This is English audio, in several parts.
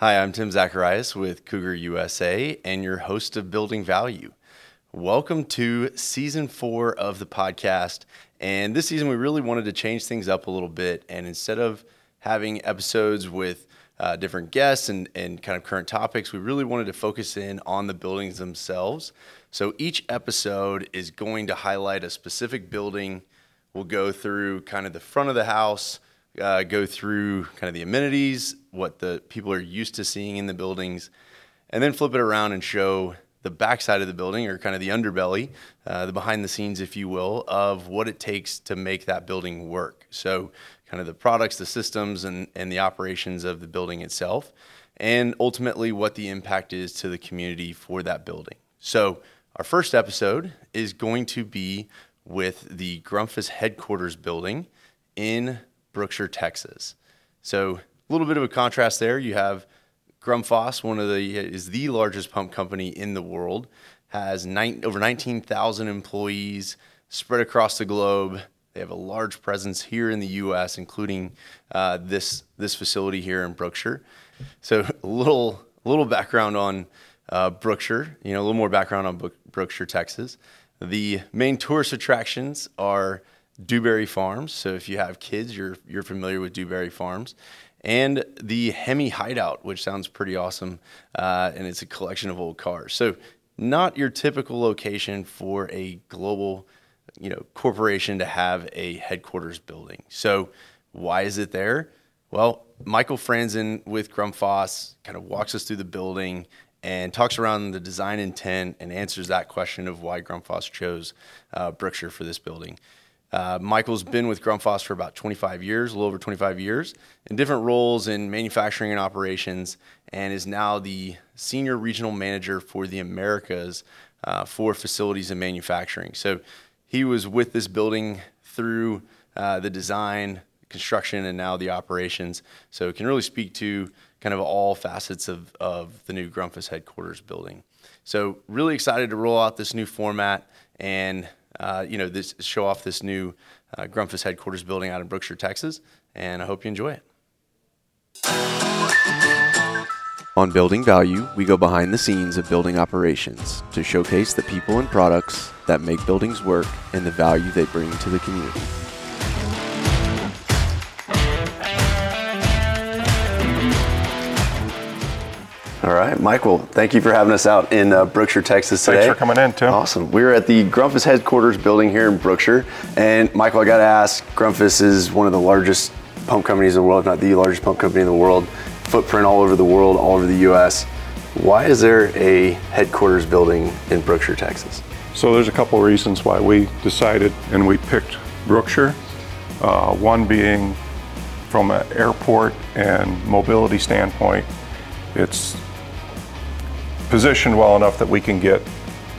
Hi, I'm Tim Zacharias with Cougar USA and your host of Building Value. Welcome to season four of the podcast. And this season, we really wanted to change things up a little bit. And instead of having episodes with uh, different guests and, and kind of current topics, we really wanted to focus in on the buildings themselves. So each episode is going to highlight a specific building. We'll go through kind of the front of the house, uh, go through kind of the amenities, what the people are used to seeing in the buildings, and then flip it around and show the backside of the building or kind of the underbelly, uh, the behind the scenes, if you will, of what it takes to make that building work. So, kind of the products, the systems, and, and the operations of the building itself, and ultimately what the impact is to the community for that building. So, our first episode is going to be with the Grundfos headquarters building in Brookshire, Texas. So a little bit of a contrast there. You have Grundfos, one of the is the largest pump company in the world, has nine, over 19,000 employees spread across the globe. They have a large presence here in the U.S., including uh, this this facility here in Brookshire. So a little little background on uh, Brookshire. You know, a little more background on Brookshire, Texas. The main tourist attractions are Dewberry Farms. So if you have kids, you're you're familiar with Dewberry Farms, and the Hemi Hideout, which sounds pretty awesome, uh, and it's a collection of old cars. So not your typical location for a global, you know, corporation to have a headquarters building. So why is it there? Well, Michael Franzen with Grundfos kind of walks us through the building and talks around the design intent and answers that question of why Grundfos chose uh, Brookshire for this building. Uh, Michael's been with Grundfos for about 25 years, a little over 25 years, in different roles in manufacturing and operations, and is now the senior regional manager for the Americas uh, for facilities and manufacturing. So he was with this building through uh, the design, construction, and now the operations. So can really speak to kind of all facets of, of the new Grundfos headquarters building. So really excited to roll out this new format and uh, you know this show off this new uh, Grundfos headquarters building out in Brookshire, Texas, and I hope you enjoy it. On Building Value, we go behind the scenes of building operations to showcase the people and products that make buildings work and the value they bring to the community. All right, Michael, thank you for having us out in uh, Brookshire, Texas today. Thanks for coming in, Tim. Awesome. We're at the Grundfos headquarters building here in Brookshire. And Michael, I got to ask, Grundfos is one of the largest pump companies in the world, if not the largest pump company in the world, footprint all over the world, all over the U.S. Why is there a headquarters building in Brookshire, Texas? So there's a couple reasons why we decided and we picked Brookshire. Uh, one being from an airport and mobility standpoint, it's positioned well enough that we can get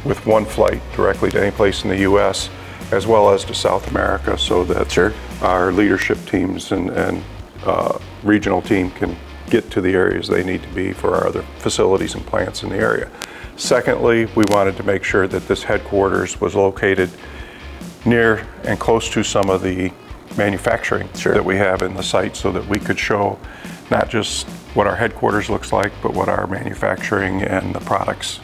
with one flight directly to any place in the U.S. as well as to South America, so that sure. our leadership teams and, and uh, regional team can get to the areas they need to be for our other facilities and plants in the area. Secondly, we wanted to make sure that this headquarters was located near and close to some of the manufacturing sure. that we have in the site so that we could show not just what our headquarters looks like, but what our manufacturing and the products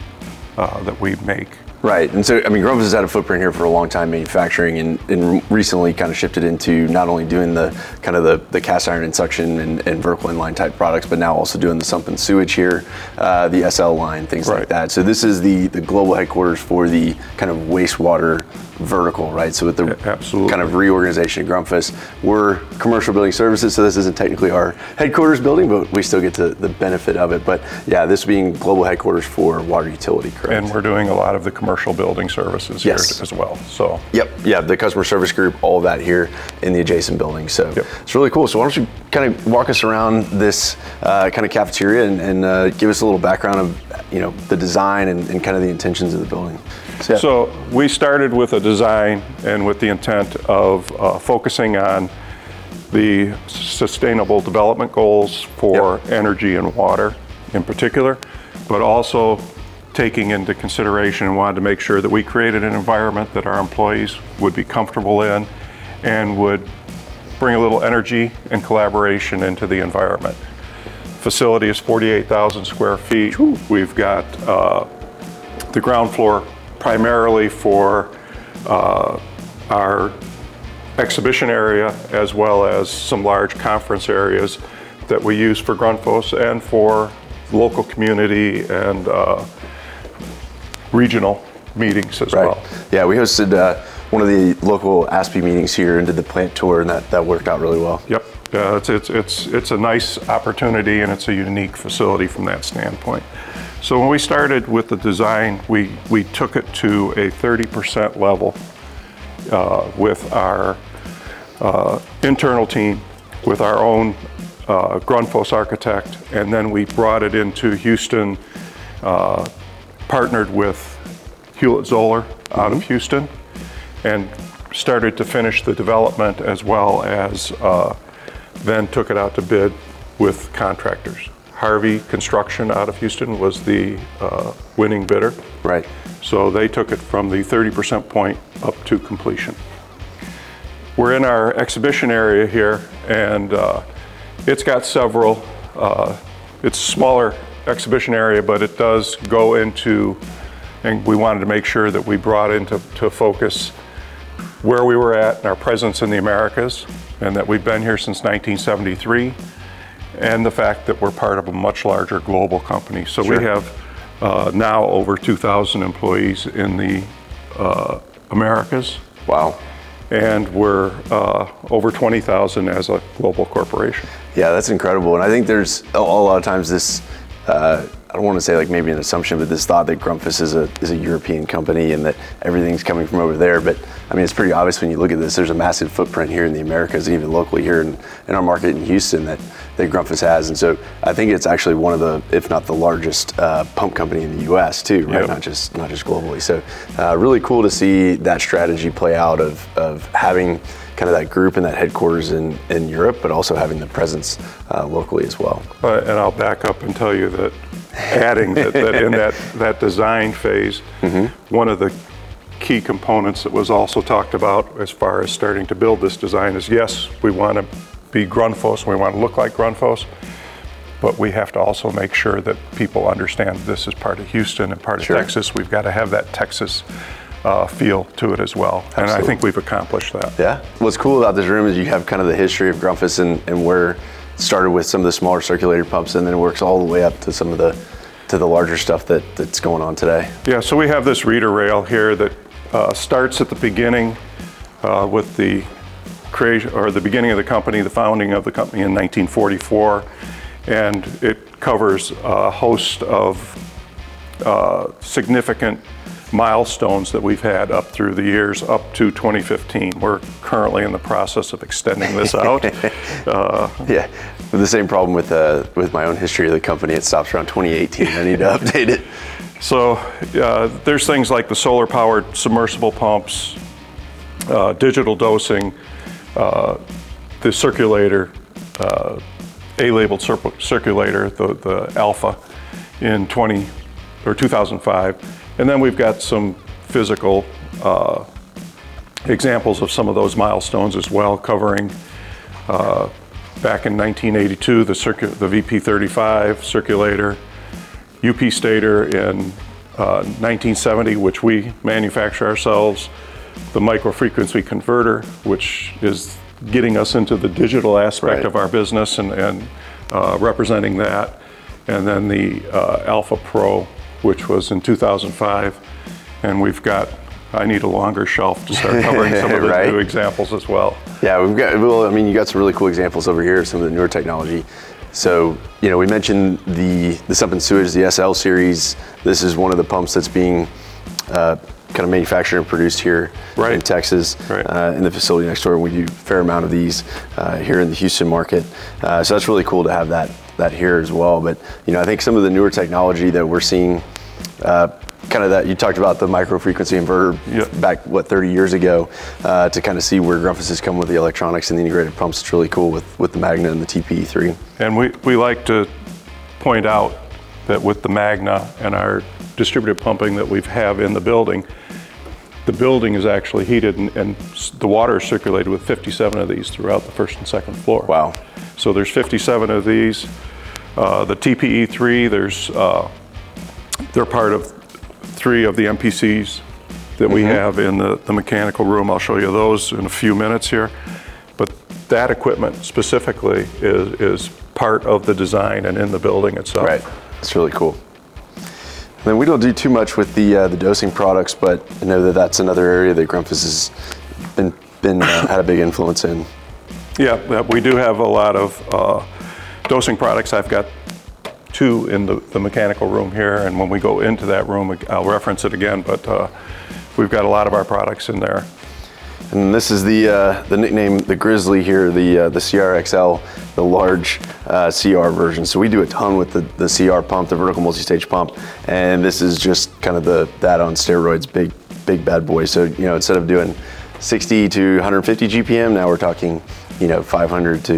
uh, that we make Right, and so I mean, Grundfos has had a footprint here for a long time, manufacturing, and, and recently kind of shifted into not only doing the kind of the, the cast iron and suction and, and vertical inline type products, but now also doing the sump and sewage here, uh, the SL line, things right. like that. So this is the the global headquarters for the kind of wastewater vertical, right? So with the Absolutely. kind of reorganization of Grundfos, we're commercial building services, so this isn't technically our headquarters building, but we still get to the benefit of it. But yeah, this being global headquarters for water utility, correct? And we're doing a lot of the commercial building services here as well. So Yep, yeah, the customer service group, all of that here in the adjacent building. So Yep. it's really cool. So why don't you kind of walk us around this uh, kind of cafeteria and, and uh, give us a little background of you know the design and, and kind of the intentions of the building. So, yeah. So we started with a design and with the intent of uh, focusing on the sustainable development goals for Yep. energy and water in particular, but also taking into consideration and wanted to make sure that we created an environment that our employees would be comfortable in and would bring a little energy and collaboration into the environment. Facility is 48,000 square feet. We've got uh, the ground floor primarily for uh, our exhibition area as well as some large conference areas that we use for Grundfos and for local community and uh, regional meetings as Right. well. Yeah, we hosted uh, one of the local ASPE meetings here and did the plant tour, and that, that worked out really well. Yep, yeah, it's, it's, it's, it's a nice opportunity and it's a unique facility from that standpoint. So when we started with the design, we, we took it to a 30% level uh, with our uh, internal team, with our own uh, Grundfos architect, and then we brought it into Houston, uh, partnered with Hewlett Zoller out of Houston, and started to finish the development as well as uh, then took it out to bid with contractors. Harvey Construction out of Houston was the uh, winning bidder. Right. So they took it from the 30% point up to completion. We're in our exhibition area here, and uh, it's got several, uh, it's a smaller exhibition area, but it does go into, and we wanted to make sure that we brought into to focus where we were at and our presence in the Americas, and that we've been here since 1973, and the fact that we're part of a much larger global company. So we have uh, now over 2,000 employees in the uh, Americas, Wow. and we're uh, over 20,000 as a global corporation. Yeah, that's incredible. And I think there's a, a lot of times this, uh, don't want to say like maybe an assumption, but this thought that Grundfos is a, is a European company and that everything's coming from over there. But I mean, it's pretty obvious when you look at this, there's a massive footprint here in the Americas and even locally here in, in our market in Houston that, that Grundfos has. And so I think it's actually one of the, if not the largest uh, pump company in the US too, right? Yep. Not just, not just globally. So uh, really cool to see that strategy play out of, of having kind of that group and that headquarters in, in Europe, but also having the presence uh, locally as well. Uh, and I'll back up and tell you that adding that, that in that, that design phase, one of the key components that was also talked about as far as starting to build this design is yes, we want to be Grundfos, we want to look like Grundfos, but we have to also make sure that people understand this is part of Houston and part of Sure. Texas. We've got to have that Texas uh, feel to it as well. And I think we've accomplished that. Yeah. What's cool about this room is you have kind of the history of Grundfos and, and where started with some of the smaller circulator pumps and then it works all the way up to some of the to the larger stuff that, that's going on today. Yeah, so we have this reader rail here that uh, starts at the beginning uh, with the creation, or the beginning of the company, the founding of the company in 1944, and it covers a host of uh, significant milestones that we've had up through the years up to 2015. We're currently in the process of extending this out. Uh, Yeah. The same problem with uh, with my own history of the company, it stops around 2018. I need to update it. So uh, there's things like the solar powered submersible pumps, uh, digital dosing, uh, the circulator, uh, A labeled cir- circulator, the, the Alpha in 20 or 2005. And then we've got some physical uh, examples of some of those milestones as well, covering uh, back in 1982 the, circu- the VP35 circulator, UP Stator in uh, 1970, which we manufacture ourselves, the microfrequency converter, which is getting us into the digital aspect Right. of our business and, and uh, representing that, and then the uh, Alpha Pro, which was in 2005, and we've got. I need a longer shelf to start covering some of the Right. new examples as well. Yeah, we've got. Well, I mean, you got some really cool examples over here. Some of the newer technology. So, you know, we mentioned the the sump and sewage, the SL series. This is one of the pumps that's being uh, kind of manufactured and produced here in Texas, Right. uh, in the facility next door. We do a fair amount of these uh, here in the Houston market. Uh, so that's really cool to have that that here as well. But you know, I think some of the newer technology that we're seeing. Uh, kind of that you talked about the micro frequency inverter Yeah. back what 30 years ago uh, to kind of see where Grundfos has come with the electronics and the integrated pumps. It's really cool with with the Magna and the TPE3. And we, we like to point out that with the Magna and our distributed pumping that we have in the building, the building is actually heated and, and the water is circulated with 57 of these throughout the first and second floor. Wow. So there's 57 of these. Uh, the TPE3, there's uh, they're part of three of the MPCs that we have in the, the mechanical room. I'll show you those in a few minutes here. But that equipment specifically is, is part of the design and in the building itself. Right. That's really cool. And then we don't do too much with the uh, the dosing products, but I know that that's another area that Grundfos has been been uh, had a big influence in. Yeah, we do have a lot of uh, dosing products. I've got two in the, the mechanical room here, and when we go into that room, I'll reference it again, but uh, we've got a lot of our products in there. And this is the uh, the nickname, the Grizzly here, the uh, the CRXL, the large uh, CR version. So we do a ton with the, the CR pump, the vertical multi-stage pump, and this is just kind of the that on steroids, big big bad boy. So you know, instead of doing 60 to 150 GPM, now we're talking you know 500 to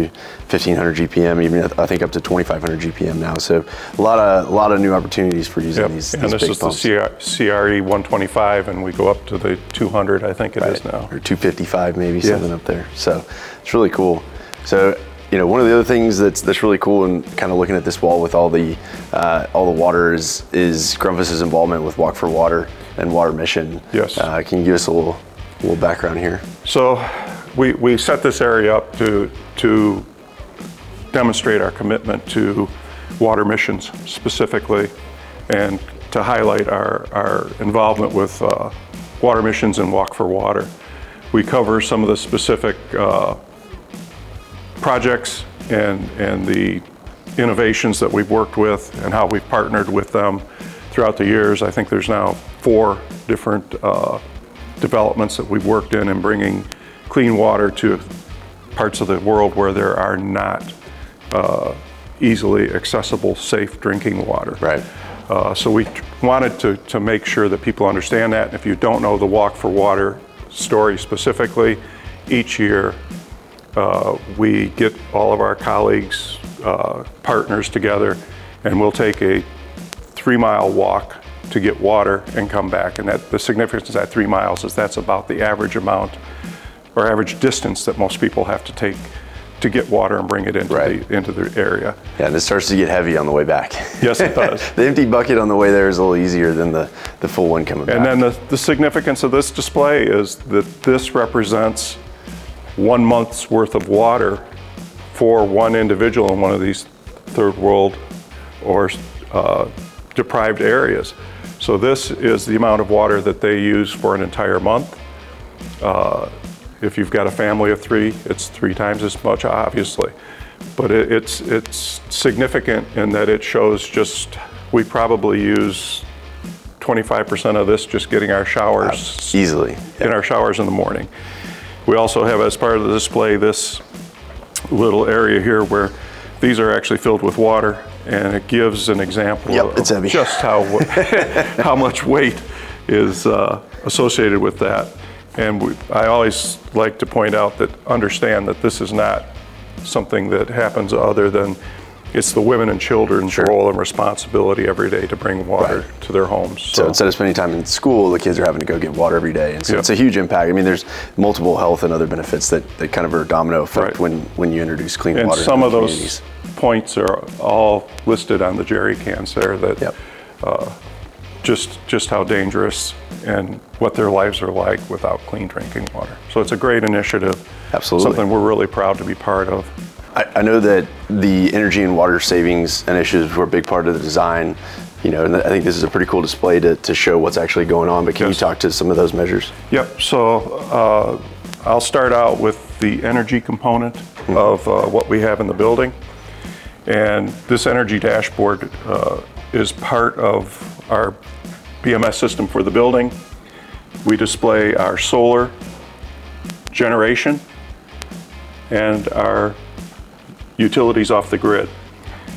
1500 GPM, even I think up to 2500 GPM now. So a lot of a lot of new opportunities for using Yep. these, And these this is pumps. the CRE 125, and we go up to the 200, I think it is now. or 255 maybe something up there. So it's really cool. So you know, one of the other things that's that's really cool and kind of looking at this wall with all the uh, all the water is is Grundfos's involvement with Walk for Water and Water Mission. Yes. Uh, can you give us a little little background here? So we, we set this area up to, to demonstrate our commitment to water missions specifically and to highlight our, our involvement with uh, water missions and Walk for Water. We cover some of the specific uh, projects and, and the innovations that we've worked with and how we've partnered with them throughout the years. I think there's now four different uh, developments that we've worked in and bringing clean water to parts of the world where there are not uh, easily accessible, safe drinking water. Right. Uh, so we t- wanted to, to make sure that people understand that. And if you don't know the Walk for Water story specifically, each year uh, we get all of our colleagues, uh, partners together, and we'll take a three mile walk to get water and come back. And that the significance of that three miles is that's about the average amount or average distance that most people have to take to get water and bring it into, Right. the, into the area. Yeah, and it starts to get heavy on the way back. Yes, it does. the empty bucket on the way there is a little easier than the, the full one coming back. And then the, the significance of this display is that this represents one month's worth of water for one individual in one of these third world or uh, deprived areas. So this is the amount of water that they use for an entire month. Uh, if you've got a family of three, it's three times as much, obviously. But it, it's it's significant in that it shows just we probably use 25% of this just getting our showers Easily. in our showers in the morning. We also have, as part of the display, this little area here where these are actually filled with water, and it gives an example Yep, of just how how much weight is uh, associated with that. And we, I always like to point out that understand that this is not something that happens other than it's the women and children's role and responsibility every day to bring water Right. to their homes. So instead of spending time in school, the kids are having to go get water every day. And so Yeah. it's a huge impact. I mean, there's multiple health and other benefits that, that kind of are a domino effect Right. when, when you introduce clean And water. some of those points are all listed on the jerry cans there that Yep. uh, just just how dangerous and what their lives are like without clean drinking water. So it's a great initiative. Absolutely. Something we're really proud to be part of. I, I know that the energy and water savings initiatives were a big part of the design. You know, and I think this is a pretty cool display to, to show what's actually going on. But can Yes. you talk to some of those measures? Yep. So uh, I'll start out with the energy component of uh, what we have in the building. And this energy dashboard uh, is part of our BMS system for the building. We display our solar generation and our utilities off the grid.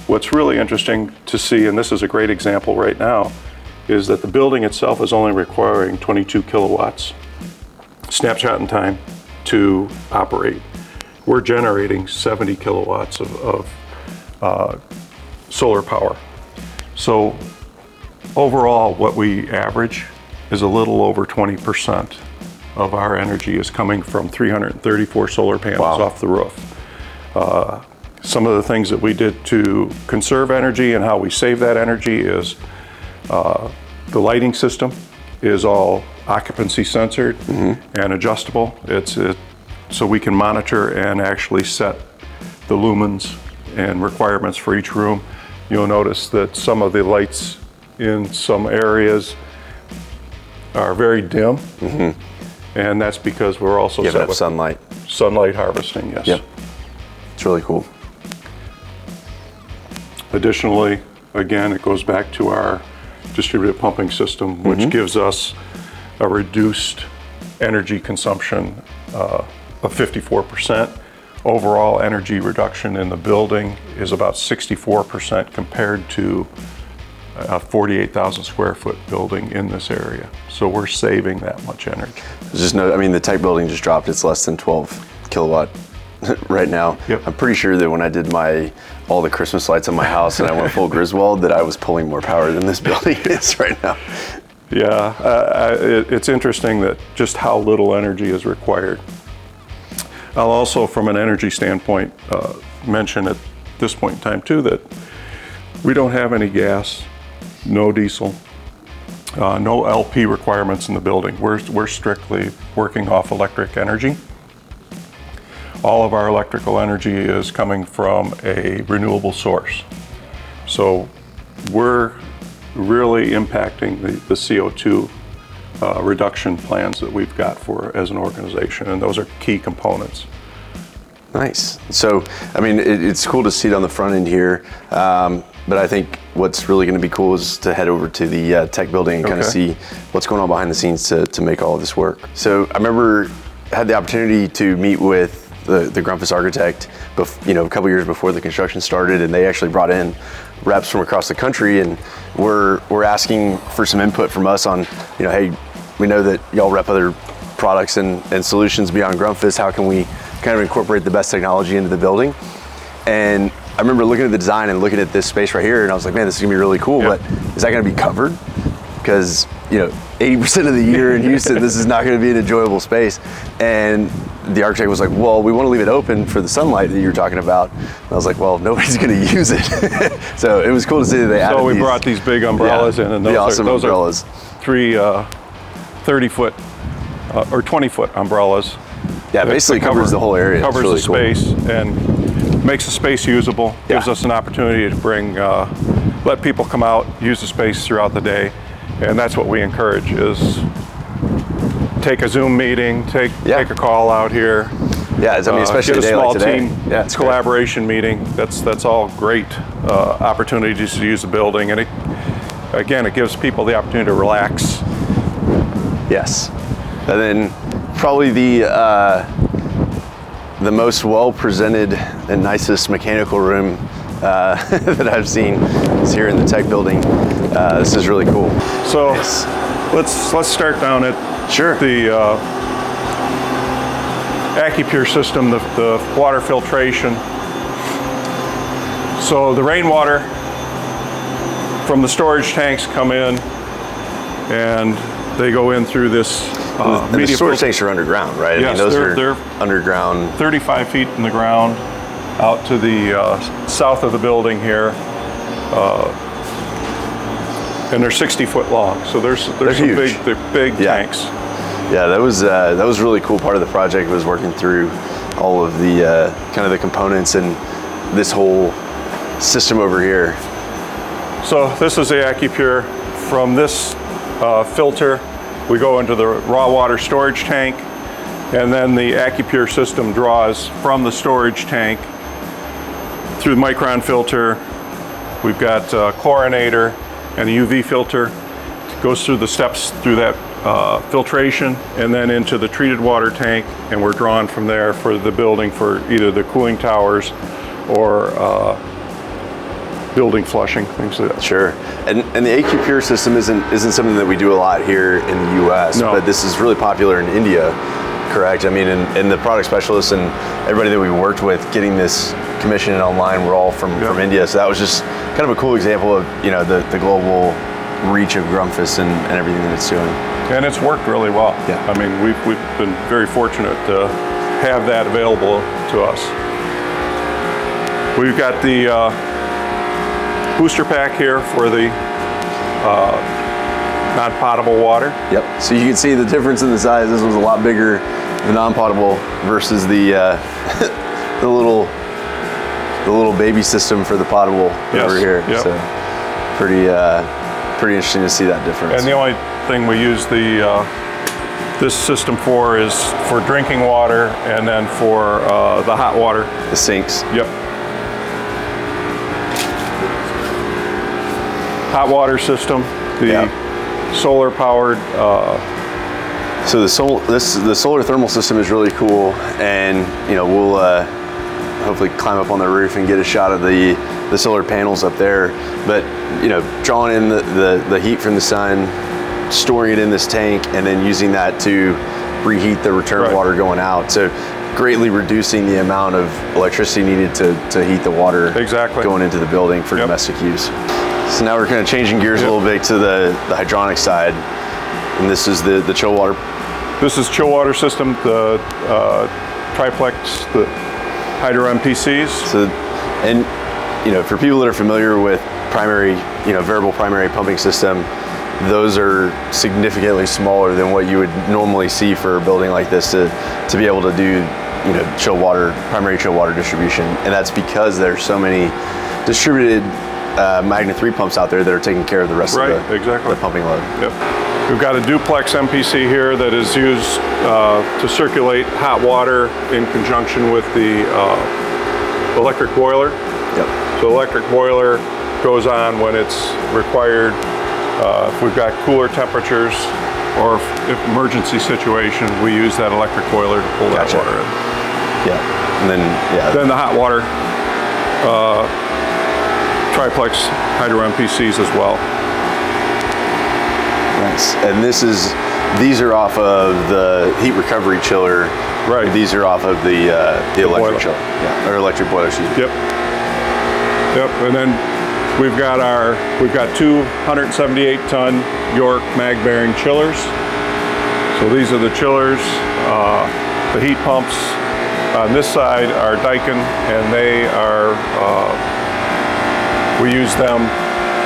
What's really interesting to see, and this is a great example right now, is that the building itself is only requiring 22 kilowatts snapshot in time to operate. We're generating 70 kilowatts of, of uh, solar power. So overall, what we average is a little over 20% of our energy is coming from 334 solar panels Wow. off the roof. Uh, some of the things that we did to conserve energy and how we save that energy is uh, the lighting system is all occupancy censored and adjustable. It's it, so we can monitor and actually set the lumens and requirements for each room. You'll notice that some of the lights in some areas are very dim, and that's because we're also You have set enough with sunlight. sunlight harvesting. Yes. Yep. It's really cool. Additionally, again, it goes back to our distributed pumping system, which gives us a reduced energy consumption uh, of 54%. Overall energy reduction in the building is about 64% compared to a 48,000 square foot building in this area. So we're saving that much energy. There's just no, I mean, the tech building just dropped. It's less than 12 kilowatt right now. Yep. I'm pretty sure that when I did my all the Christmas lights on my house and I went full Griswold, that I was pulling more power than this building is right now. Yeah, uh, I- it, it's interesting that just how little energy is required. I'll also, from an energy standpoint, uh, mention at this point in time too that we don't have any gas, no diesel, uh, no LP requirements in the building. We're, we're strictly working off electric energy. All of our electrical energy is coming from a renewable source. So we're really impacting the, the CO2 uh, reduction plans that we've got for as an organization, and those are key components. Nice. So, I mean, it, it's cool to see it on the front end here. Um, but I think what's really going to be cool is to head over to the uh, tech building and kind of see what's going on behind the scenes to, to make all of this work. So, I remember had the opportunity to meet with the, the Grundfos architect, bef- you know, a couple years before the construction started, and they actually brought in reps from across the country, and we're we're asking for some input from us on, you know, hey, we know that y'all rep other products and, and solutions beyond Grundfos. How can we kind of incorporate the best technology into the building? And I remember looking at the design and looking at this space right here, and I was like, man, this is gonna be really cool, Yeah. but is that gonna be covered? Because, you know, 80% of the year in Houston, this is not gonna be an enjoyable space. And the architect was like, well, we wanna leave it open for the sunlight that you're talking about. And I was like, well, nobody's gonna use it. so it was cool to see that they added So we these- brought these big umbrellas Yeah, in, and the those, awesome are, those umbrellas. are three uh, 30 foot uh, or 20 foot umbrellas. Yeah, basically cover- covers the whole area. Covers really the cool. space and makes the space usable. Gives Yeah. us an opportunity to bring, uh, let people come out, use the space throughout the day, and that's what we encourage is take a Zoom meeting, take Yeah. take a call out here. Yeah, I mean, uh, especially get a like small today. team Yeah, it's great. collaboration meeting. That's that's all great uh, opportunities to use the building, and it again it gives people the opportunity to relax. Yes. And then probably the uh, the most well presented and nicest mechanical room uh, that I've seen is here in the tech building. Uh, this is really cool. So Nice. let's let's start down at Sure. the uh, AQpure system, the, the water filtration. So the rainwater from the storage tanks come in and they go in through this uh, and the media storage tanks are underground, right? I Yes, mean, those they're- are they're- underground. 35 feet in the ground out to the uh, south of the building here. Uh, and they're 60 foot long, so there's there's some huge. big they're big Yeah. tanks. Yeah, that was uh, that was a really cool part of the project was working through all of the uh, kind of the components and this whole system over here. So this is the AQpure. From this uh, filter, we go into the raw water storage tank, and then the AQpure system draws from the storage tank through the micron filter. We've got a chlorinator and a UV filter. It goes through the steps through that uh, filtration and then into the treated water tank, and we're drawn from there for the building for either the cooling towers or uh, building flushing, things like that. Sure. And and the AQpure system isn't isn't something that we do a lot here in the U.S. No. But this is really popular in India, correct? I mean, and, and the product specialists and everybody that we worked with getting this commissioned online were all from, Yeah. from India. So that was just kind of a cool example of you know the, the global reach of Grundfos and, and everything that it's doing. And it's worked really well. Yeah. I mean, we've, we've been very fortunate to have that available to us. We've got the uh, booster pack here for the uh, non-potable water. Yep. So you can see the difference in the size. This was a lot bigger, the non-potable versus the uh, the little the little baby system for the potable Yes, over here. yep. So pretty uh, pretty interesting to see that difference. And the only thing we use the uh, this system for is for drinking water and then for uh, the hot water. the sinks. Yep. Hot water system, the Yep. solar powered. Uh, So the sol this the solar thermal system is really cool, and you know we'll uh, hopefully climb up on the roof and get a shot of the the solar panels up there. But you know, drawing in the, the, the heat from the sun, storing it in this tank, and then using that to reheat the return Right. water going out. So greatly reducing the amount of electricity needed to, to heat the water Exactly. going into the building for Yep. domestic use. So now we're kind of changing gears a little bit to the, the hydronic side. And this is the, the chill water this is chill water system, the uh, triplex, the Hydro MPCs. So, and you know, for people that are familiar with primary, you know, variable primary pumping system, those are significantly smaller than what you would normally see for a building like this to, to be able to do, you know, chill water, primary chill water distribution. And that's because there's so many distributed uh, Magna 3 pumps out there that are taking care of the rest Right, of the, exactly. the pumping load. Yep. We've got a duplex MPC here that is used uh, to circulate hot water in conjunction with the uh, electric boiler. Yep. So electric boiler goes on when it's required. Uh, if we've got cooler temperatures or if, if emergency situation, we use that electric boiler to pull Gotcha. that water in. Yeah. And then, yeah. Then the hot water uh, triplex hydro MPCs as well. Nice. And this is, these are off of the heat recovery chiller. Right. These are off of the uh, the, electric boiler. chiller. Yeah. Or electric boiler. Excuse me. Yep. Yep. And then we've got our we've got two 178 ton York mag bearing chillers. So these are the chillers. Uh, the heat pumps on this side are Daikin, and they are uh, we use them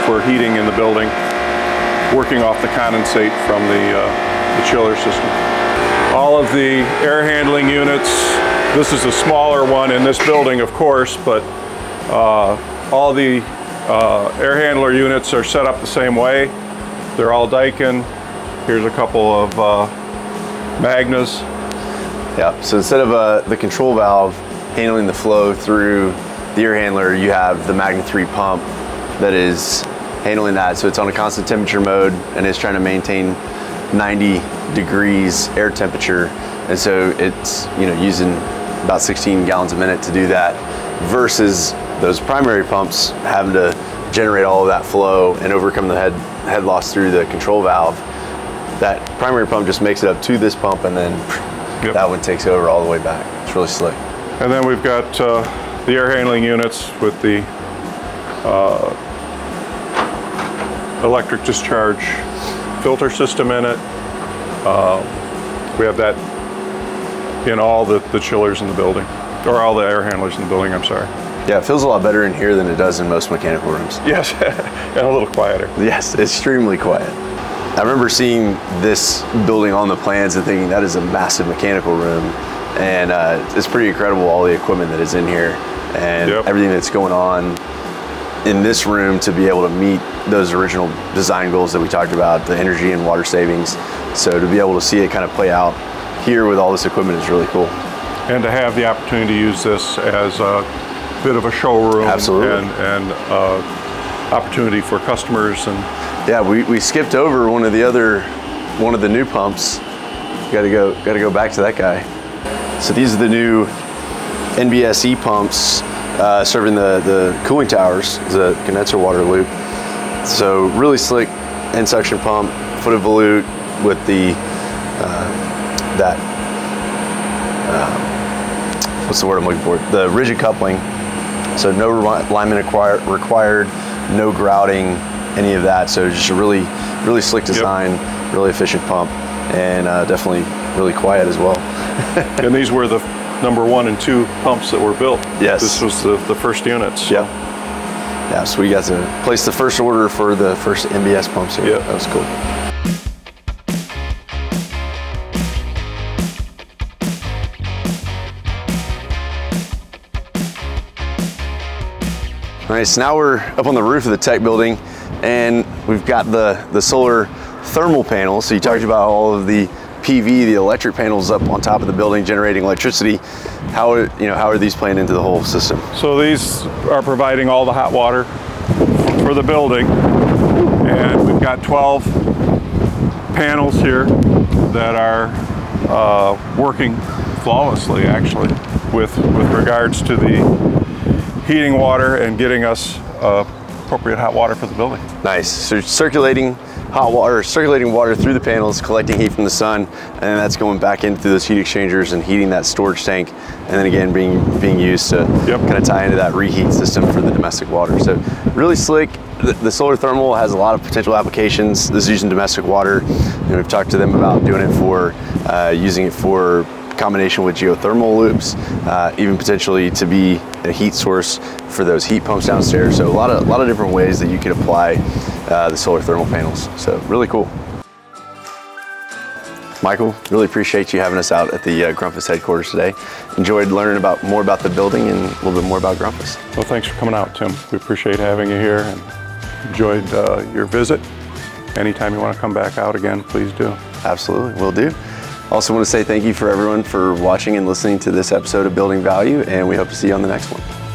for heating in the building, working off the condensate from the uh, the chiller system. All of the air handling units. This is a smaller one in this building, of course, but uh, all the uh, air handler units are set up the same way. They're all Daikin. Here's a couple of uh, Magnas. Yeah. So instead of uh, the control valve handling the flow through the air handler, you have the Magna 3 pump that is handling that. So it's on a constant temperature mode and it's trying to maintain 90 degrees air temperature. And so it's you know using about 16 gallons a minute to do that versus those primary pumps having to generate all of that flow and overcome the head head loss through the control valve. That primary pump just makes it up to this pump and then Yep. that one takes over all the way back. It's really slick. And then we've got uh, the air handling units with the uh, electric discharge filter system in it. Uh, we have that in all the, the chillers in the building, or all the air handlers in the building, I'm sorry. Yeah, it feels a lot better in here than it does in most mechanical rooms. Yes, and a little quieter. Yes, extremely quiet. I remember seeing this building on the plans and thinking that is a massive mechanical room, and uh, it's pretty incredible all the equipment that is in here and Yep. everything that's going on in this room to be able to meet those original design goals that we talked about, the energy and water savings. So to be able to see it kind of play out here with all this equipment is really cool. and to have the opportunity to use this as a bit of a showroom Absolutely. and, and uh, opportunity for customers and Yeah, we, we skipped over one of the other, one of the new pumps. Got to go, got to go back to that guy. So these are the new NBSE E pumps uh, serving the the cooling towers, the condenser water loop. So really slick end suction pump, foot of volute with the uh, that uh, what's the word I'm looking for? The rigid coupling. So no alignment required, no grouting, any of that. So just a really, really slick design, really efficient pump, and uh, definitely really quiet as well. and these were the number one and two pumps that were built. Yes. This was the, the first units. Yep. Yeah, so we got to place the first order for the first NBS pumps here. Yep. That was cool. All right, so Now we're up on the roof of the tech building, and we've got the the solar thermal panels. So you talked about all of the PV, the electric panels up on top of the building generating electricity. How are, you know how are these playing into the whole system? So these are providing all the hot water for the building. And we've got 12 panels here that are uh, working flawlessly, actually, with, with regards to the heating water and getting us uh, appropriate hot water for the building. Nice. So circulating hot water, circulating water through the panels, collecting heat from the sun, and then that's going back into those heat exchangers and heating that storage tank, and then again being being used to Yep. kind of tie into that reheat system for the domestic water. So really slick. The, the solar thermal has a lot of potential applications. This is using domestic water. We've talked to them about doing it for uh, using it for combination with geothermal loops, uh, even potentially to be a heat source for those heat pumps downstairs. So a lot of a lot of different ways that you could apply uh, the solar thermal panels. So really cool. Michael, really appreciate you having us out at the uh, Grundfos headquarters today. Enjoyed learning about more about the building and a little bit more about Grundfos. Well, thanks for coming out, Tim. We appreciate having you here and enjoyed uh, your visit. Anytime you want to come back out again, please do. Absolutely, we'll do. Also want to say thank you for everyone for watching and listening to this episode of Building Value, and we hope to see you on the next one.